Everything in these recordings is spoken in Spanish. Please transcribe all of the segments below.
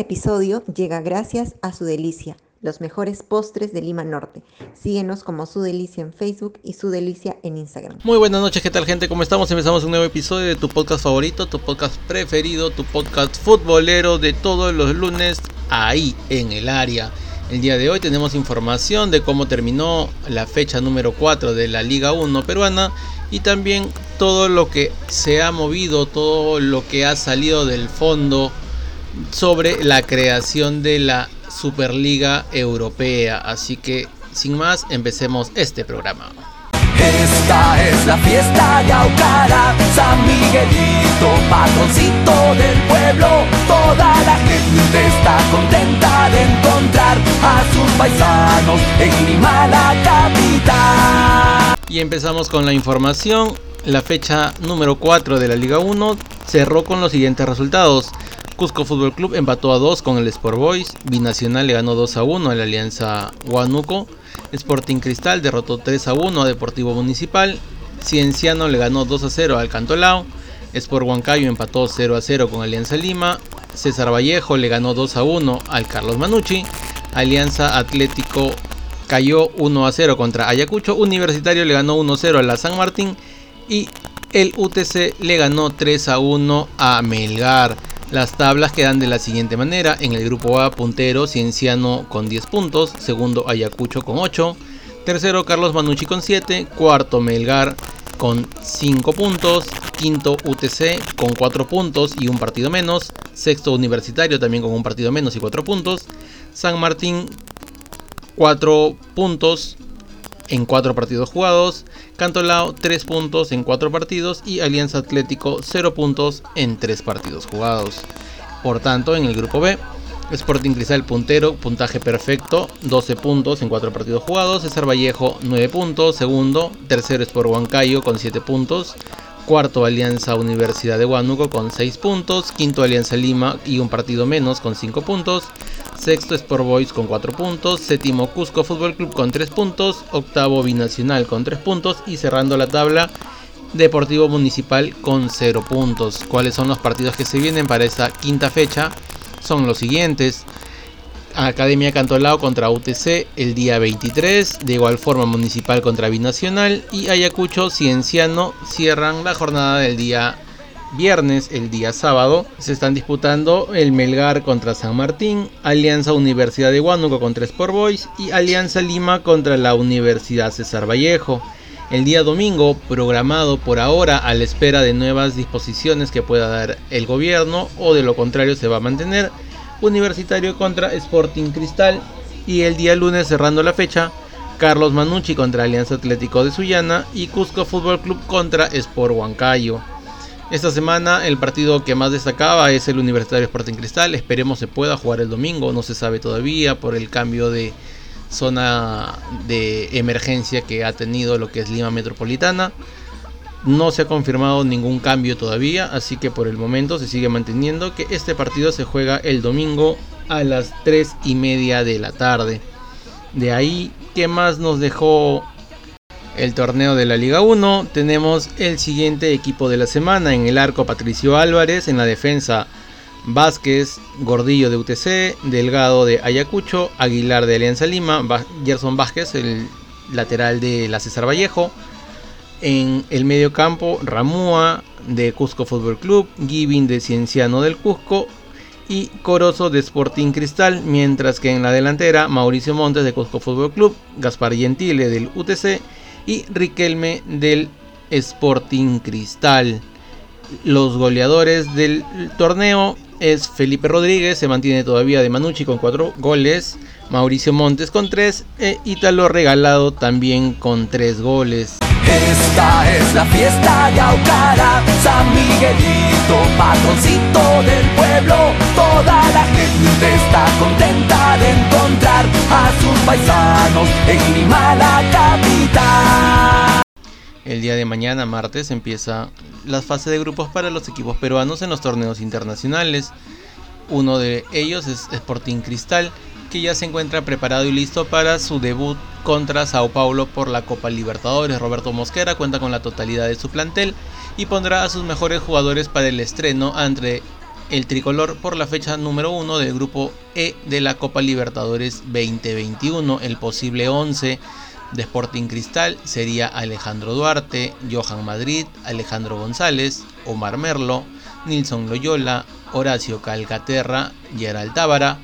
Episodio llega gracias a Su Delicia, los mejores postres de Lima Norte. Síguenos como Su Delicia en Facebook y Su Delicia en Instagram. Muy buenas noches, ¿qué tal gente? ¿Cómo estamos? Empezamos un nuevo episodio de tu podcast favorito, tu podcast preferido, tu podcast futbolero de todos los lunes ahí en el área. El día de hoy tenemos información de cómo terminó la fecha número 4 de la Liga 1 peruana y también todo lo que se ha movido, todo lo que ha salido del fondo sobre la creación de la Superliga Europea. Así que, sin más, empecemos este programa. Esta es la fiesta de Aucara, San Miguelito, patroncito del pueblo. Toda la gente está contenta de encontrar a sus paisanos en Lima, la capital. Y empezamos con la información. La fecha número 4 de la Liga 1 cerró con los siguientes resultados. Cusco Fútbol Club empató a 2 con el Sport Boys. Binacional le ganó 2 a 1 a la Alianza Huánuco. Sporting Cristal derrotó 3 a 1 a Deportivo Municipal. Cienciano le ganó 2 a 0 al Cantolao. Sport Huancayo empató 0 a 0 con Alianza Lima. César Vallejo le ganó 2 a 1 al Carlos Manucci. Alianza Atlético cayó 1 a 0 contra Ayacucho. Universitario le ganó 1 a 0 a la San Martín. Y el UTC le ganó 3 a 1 a Melgar. Las tablas quedan de la siguiente manera. En el grupo A, puntero Cienciano con 10 puntos. Segundo, Ayacucho con 8. Tercero, Carlos Manucci con 7. Cuarto, Melgar con 5 puntos. Quinto, UTC con 4 puntos y un partido menos. Sexto, Universitario también con un partido menos y 4 puntos. San Martín 4 puntos en 4 partidos jugados. Cantolao 3 puntos en 4 partidos y Alianza Atlético 0 puntos en 3 partidos jugados. Por tanto, en el grupo B, Sporting Cristal puntero, puntaje perfecto, 12 puntos en 4 partidos jugados. César Vallejo 9 puntos, segundo. Tercero Sport Huancayo con 7 puntos. Cuarto Alianza Universidad de Huánuco con 6 puntos. Quinto Alianza Lima y un partido menos con 5 puntos. Sexto Sport Boys con 4 puntos. Séptimo Cusco Fútbol Club con 3 puntos. Octavo Binacional con 3 puntos. Y cerrando la tabla, Deportivo Municipal con 0 puntos. ¿Cuáles son los partidos que se vienen para esa quinta fecha? Son los siguientes. Academia Cantolao contra UTC el día 23, de igual forma Municipal contra Binacional y Ayacucho Cienciano cierran la jornada del día viernes, el día sábado, se están disputando el Melgar contra San Martín, Alianza Universidad de Huánuco contra Sport Boys y Alianza Lima contra la Universidad César Vallejo. El día domingo, programado por ahora a la espera de nuevas disposiciones que pueda dar el gobierno o de lo contrario se va a mantener, Universitario contra Sporting Cristal y el día lunes cerrando la fecha, Carlos Manucci contra Alianza Atlético de Sullana y Cusco Fútbol Club contra Sport Huancayo. Esta semana el partido que más destacaba es el Universitario Sporting Cristal. Esperemos se pueda jugar el domingo, no se sabe todavía por el cambio de zona de emergencia que ha tenido lo que es Lima Metropolitana. No se ha confirmado ningún cambio todavía, así que por el momento se sigue manteniendo que este partido se juega el domingo a las 3 y media de la tarde. De ahí, ¿qué más nos dejó el torneo de la Liga 1. Tenemos el siguiente equipo de la semana en el arco Patricio Álvarez, en la defensa Vázquez, Gordillo de UTC, Delgado de Ayacucho, Aguilar de Alianza Lima, Gerson Vázquez, el lateral de la César Vallejo. En el medio campo, Ramúa de Cusco Fútbol Club, Giving de Cienciano del Cusco y Corozo de Sporting Cristal, mientras que en la delantera Mauricio Montes de Cusco Fútbol Club, Gaspar Gentile del UTC y Riquelme del Sporting Cristal. Los goleadores del torneo es Felipe Rodríguez, se mantiene todavía de Manucci con 4 goles, Mauricio Montes con 3 e Ítalo Regalado también con 3 goles. Esta es la fiesta de Aucara, San Miguelito, patroncito del pueblo. Toda la gente está contenta de encontrar a sus paisanos en Lima, la capital. El día de mañana, martes, empieza la fase de grupos para los equipos peruanos en los torneos internacionales. Uno de ellos es Sporting Cristal, que ya se encuentra preparado y listo para su debut contra Sao Paulo por la Copa Libertadores. Roberto Mosquera cuenta con la totalidad de su plantel y pondrá a sus mejores jugadores para el estreno ante el tricolor por la fecha número 1 del grupo E de la Copa Libertadores 2021. El posible 11 de Sporting Cristal sería Alejandro Duarte, Johan Madrid, Alejandro González, Omar Merlo, Nilson Loyola, Horacio Calcaterra, Gerald Tábara,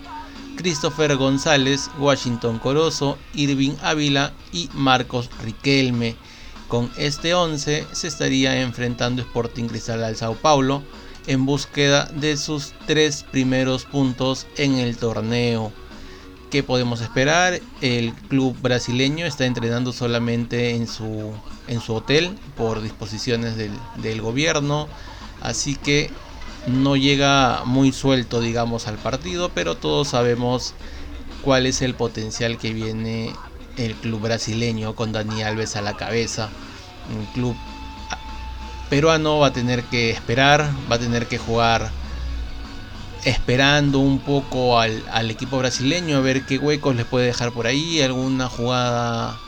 Christopher González, Washington Corozo, Irving Ávila y Marcos Riquelme. Con este 11 se estaría enfrentando Sporting Cristal al Sao Paulo en búsqueda de sus tres primeros puntos en el torneo. ¿Qué podemos esperar? El club brasileño está entrenando solamente en su, en su hotel por disposiciones del, del gobierno, así que no llega muy suelto, digamos, al partido, pero todos sabemos cuál es el potencial que viene el club brasileño con Dani Alves a la cabeza. Un club peruano va a tener que esperar, va a tener que jugar esperando un poco al, al, equipo brasileño a ver qué huecos les puede dejar por ahí, alguna jugada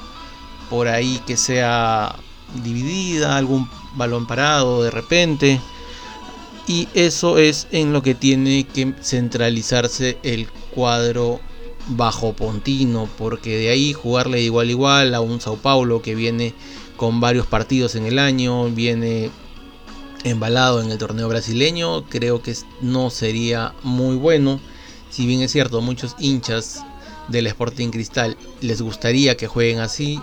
por ahí que sea dividida, algún balón parado de repente. Y eso es en lo que tiene que centralizarse el cuadro bajo Pontino, porque de ahí jugarle igual igual a un Sao Paulo que viene con varios partidos en el año, viene embalado en el torneo brasileño, creo que no sería muy bueno. Si bien es cierto, muchos hinchas del Sporting Cristal les gustaría que jueguen así,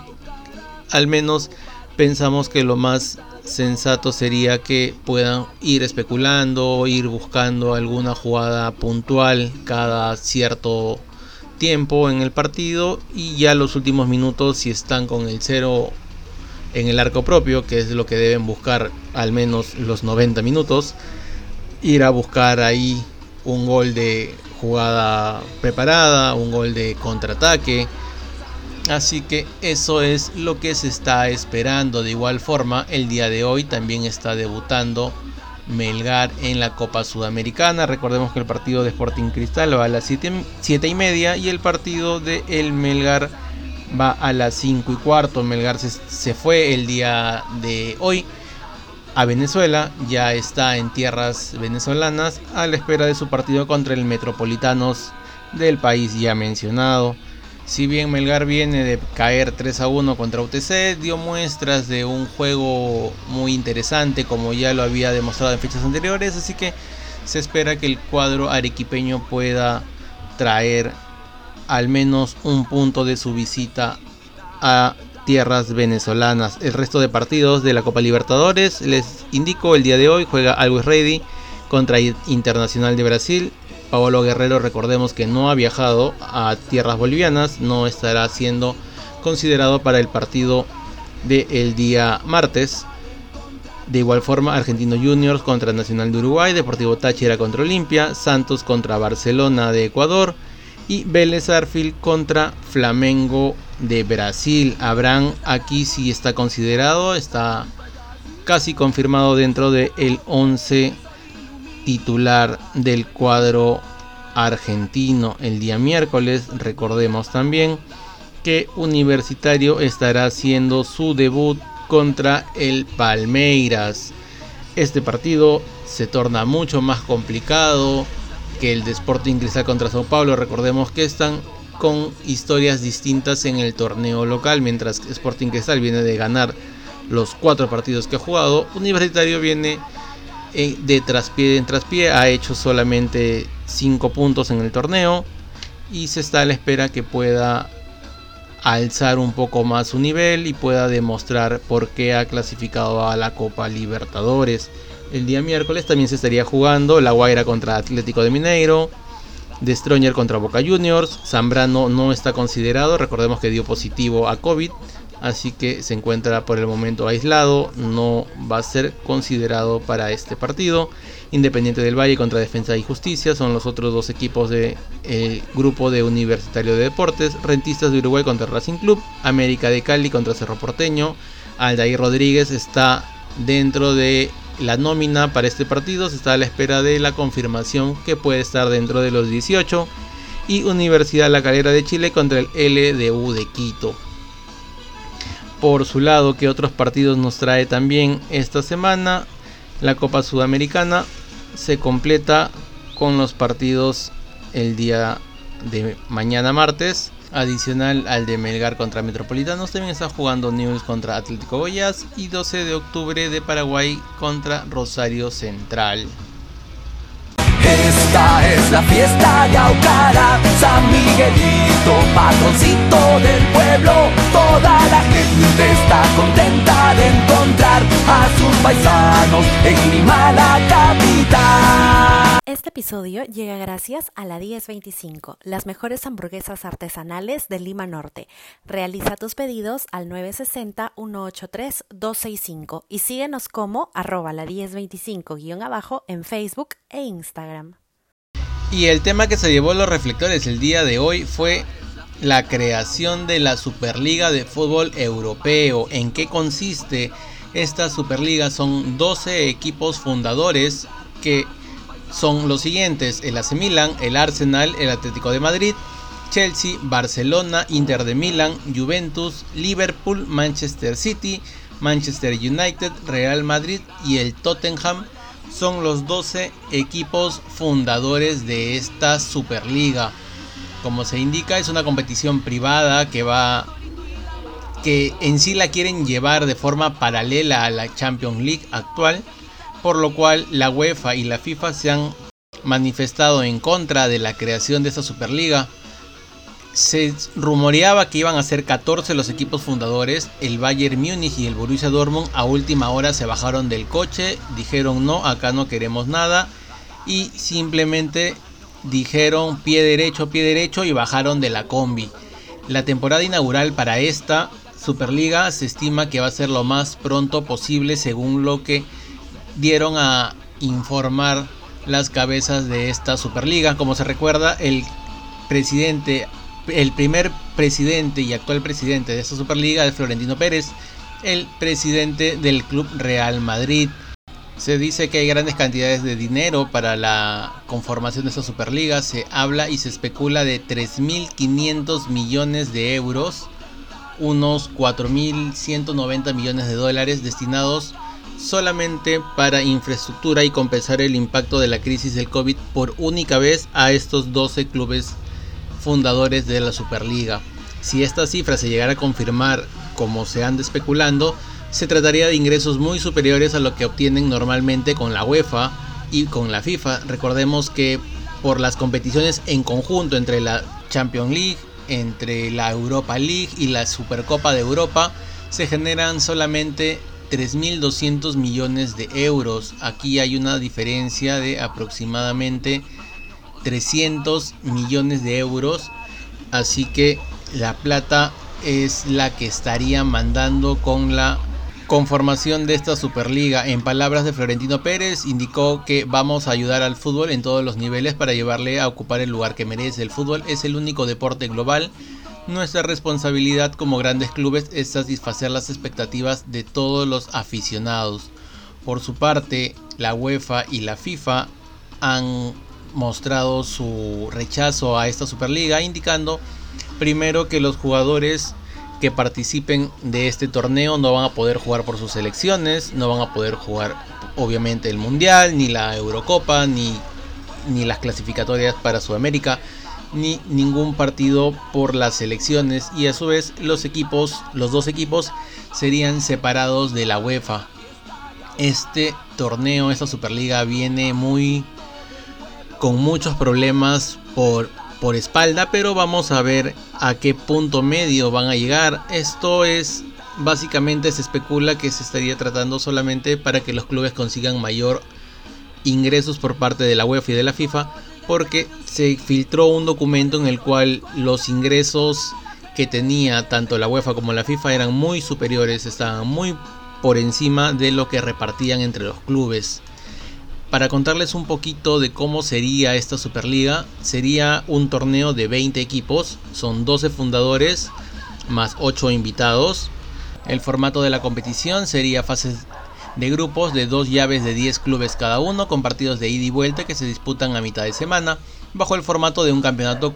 al menos pensamos que lo más sensato sería que puedan ir especulando, ir buscando alguna jugada puntual cada cierto tiempo en el partido y ya los últimos minutos si están con el cero en el arco propio, que es lo que deben buscar al menos los 90 minutos, ir a buscar ahí un gol de jugada preparada, un gol de contraataque. Así que eso es lo que se está esperando. De igual forma, el día de hoy también está debutando Melgar en la Copa Sudamericana. Recordemos que el partido de Sporting Cristal va a las 7 y media y el partido de el Melgar va a las 5 y cuarto. Melgar se, fue el día de hoy a Venezuela, ya está en tierras venezolanas a la espera de su partido contra el Metropolitanos del país ya mencionado. Si bien Melgar viene de caer 3 a 1 contra UTC, dio muestras de un juego muy interesante como ya lo había demostrado en fechas anteriores, así que se espera que el cuadro arequipeño pueda traer al menos un punto de su visita a tierras venezolanas. El resto de partidos de la Copa Libertadores, les indico, el día de hoy juega Always Ready contra Internacional de Brasil. Paolo Guerrero, recordemos que no ha viajado a tierras bolivianas, no estará siendo considerado para el partido del día martes. De igual forma, Argentino Juniors contra Nacional de Uruguay, Deportivo Táchira contra Olimpia, Santos contra Barcelona de Ecuador, y Vélez Arfield contra Flamengo de Brasil. Abraham aquí sí está considerado, está casi confirmado dentro del el 11 titular del cuadro argentino el día miércoles. Recordemos también que Universitario estará haciendo su debut contra el Palmeiras. Este partido se torna mucho más complicado que el de Sporting Cristal contra Sao Paulo. Recordemos que están con historias distintas en el torneo local, mientras que Sporting Cristal viene de ganar los cuatro partidos que ha jugado. Universitario viene eh, de traspié en traspié, ha hecho solamente cinco puntos en el torneo y se está a la espera que pueda alzar un poco más su nivel y pueda demostrar por qué ha clasificado a la Copa Libertadores. El día miércoles también se estaría jugando La Guaira contra Atlético de Mineiro, Destroyer contra Boca Juniors, Zambrano no está considerado, recordemos que dio positivo a COVID, así que se encuentra por el momento aislado, no va a ser considerado para este partido. Independiente del Valle contra Defensa y Justicia son los otros dos equipos del grupo de Universitario de Deportes, Rentistas de Uruguay contra Racing Club, América de Cali contra Cerro Porteño, Aldair Rodríguez está dentro de la nómina para este partido se está a la espera de la confirmación que puede estar dentro de los 18 y Universidad La Calera de Chile contra el LDU de Quito. Por su lado, que otros partidos nos trae también esta semana? La Copa Sudamericana se completa con los partidos el día de mañana martes. Adicional al de Melgar contra Metropolitanos, también está jugando News contra Atlético Goyas y 12 de octubre de Paraguay contra Rosario Central. Esta es la fiesta de Aucara, San Miguelito, patroncito del pueblo. Toda la gente está contenta de encontrar a sus paisanos en Lima, la capital. Este episodio llega gracias a la 1025, las mejores hamburguesas artesanales de Lima Norte. Realiza tus pedidos al 960-183-265 y síguenos como arroba la 1025-abajo en Facebook e Instagram. Y el tema que se llevó los reflectores el día de hoy fue la creación de la Superliga de Fútbol Europeo. ¿En qué consiste esta Superliga? Son 12 equipos fundadores que son los siguientes, el AC Milan, el Arsenal, el Atlético de Madrid, Chelsea, Barcelona, Inter de Milán, Juventus, Liverpool, Manchester City, Manchester United, Real Madrid y el Tottenham son los 12 equipos fundadores de esta Superliga. Como se indica, es una competición privada que va que en sí la quieren llevar de forma paralela a la Champions League actual por lo cual la UEFA y la FIFA se han manifestado en contra de la creación de esta Superliga. Se rumoreaba que iban a ser 14 los equipos fundadores, el Bayern Múnich y el Borussia Dortmund a última hora se bajaron del coche, dijeron no, acá no queremos nada y simplemente dijeron pie derecho, pie derecho y bajaron de la combi. La temporada inaugural para esta Superliga se estima que va a ser lo más pronto posible según lo que dieron a informar las cabezas de esta Superliga. Como se recuerda, el presidente, el primer presidente y actual presidente de esta Superliga es Florentino Pérez, el presidente del Club Real Madrid. Se dice que hay grandes cantidades de dinero para la conformación de esta Superliga. Se habla y se especula de 3.500 millones de euros, unos 4.190 millones de dólares destinados solamente para infraestructura y compensar el impacto de la crisis del COVID por única vez a estos 12 clubes fundadores de la Superliga. Si esta cifra se llegara a confirmar como se anda especulando, se trataría de ingresos muy superiores a lo que obtienen normalmente con la UEFA y con la FIFA. Recordemos que por las competiciones en conjunto entre la Champions League, entre la Europa League y la Supercopa de Europa, se generan solamente 3.200 millones de euros. Aquí hay una diferencia de aproximadamente 300 millones de euros. Así que la plata es la que estaría mandando con la conformación de esta Superliga. En palabras de Florentino Pérez, indicó que vamos a ayudar al fútbol en todos los niveles para llevarle a ocupar el lugar que merece. El fútbol es el único deporte global nuestra responsabilidad como grandes clubes es satisfacer las expectativas de todos los aficionados. Por su parte, la UEFA y la FIFA han mostrado su rechazo a esta Superliga, indicando primero que los jugadores que participen de este torneo no van a poder jugar por sus selecciones, no van a poder jugar obviamente el Mundial, ni la Eurocopa, ni, ni las clasificatorias para Sudamérica ni ningún partido por las selecciones y a su vez los equipos, los dos equipos serían separados de la UEFA. Este torneo, esta Superliga viene muy con muchos problemas por por espalda, pero vamos a ver a qué punto medio van a llegar. Esto es básicamente se especula que se estaría tratando solamente para que los clubes consigan mayor ingresos por parte de la UEFA y de la FIFA porque se filtró un documento en el cual los ingresos que tenía tanto la UEFA como la FIFA eran muy superiores, estaban muy por encima de lo que repartían entre los clubes. Para contarles un poquito de cómo sería esta Superliga, sería un torneo de 20 equipos, son 12 fundadores más 8 invitados. El formato de la competición sería fases de grupos de dos llaves de 10 clubes cada uno con partidos de ida y vuelta que se disputan a mitad de semana bajo el formato de un campeonato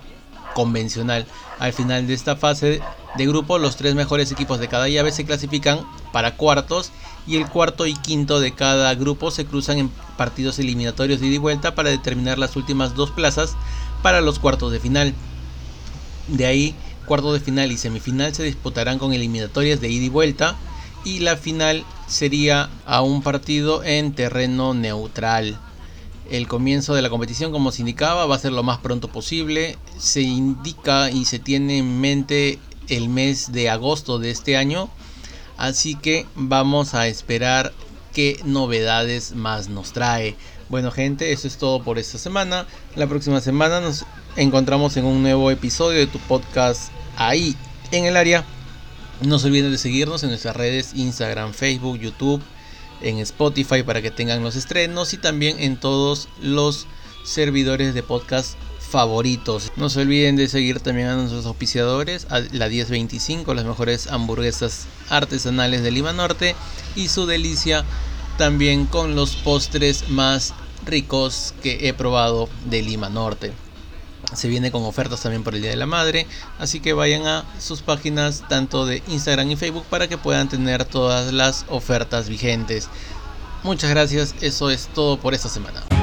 convencional. Al final de esta fase de grupo, los tres mejores equipos de cada llave se clasifican para cuartos y el cuarto y quinto de cada grupo se cruzan en partidos eliminatorios de ida y vuelta para determinar las últimas dos plazas para los cuartos de final. De ahí, cuartos de final y semifinal se disputarán con eliminatorias de ida y vuelta y la final sería a un partido en terreno neutral. El comienzo de la competición, como se indicaba, va a ser lo más pronto posible. Se indica y se tiene en mente el mes de agosto de este año. Así que vamos a esperar qué novedades más nos trae. Bueno gente, eso es todo por esta semana. La próxima semana nos encontramos en un nuevo episodio de tu podcast ahí en el área. No se olviden de seguirnos en nuestras redes Instagram, Facebook, YouTube, en Spotify para que tengan los estrenos y también en todos los servidores de podcast favoritos. No se olviden de seguir también a nuestros auspiciadores, a la 1025, las mejores hamburguesas artesanales de Lima Norte y su delicia también con los postres más ricos que he probado de Lima Norte. Se viene con ofertas también por el Día de la Madre, así que vayan a sus páginas tanto de Instagram y Facebook para que puedan tener todas las ofertas vigentes. Muchas gracias, eso es todo por esta semana.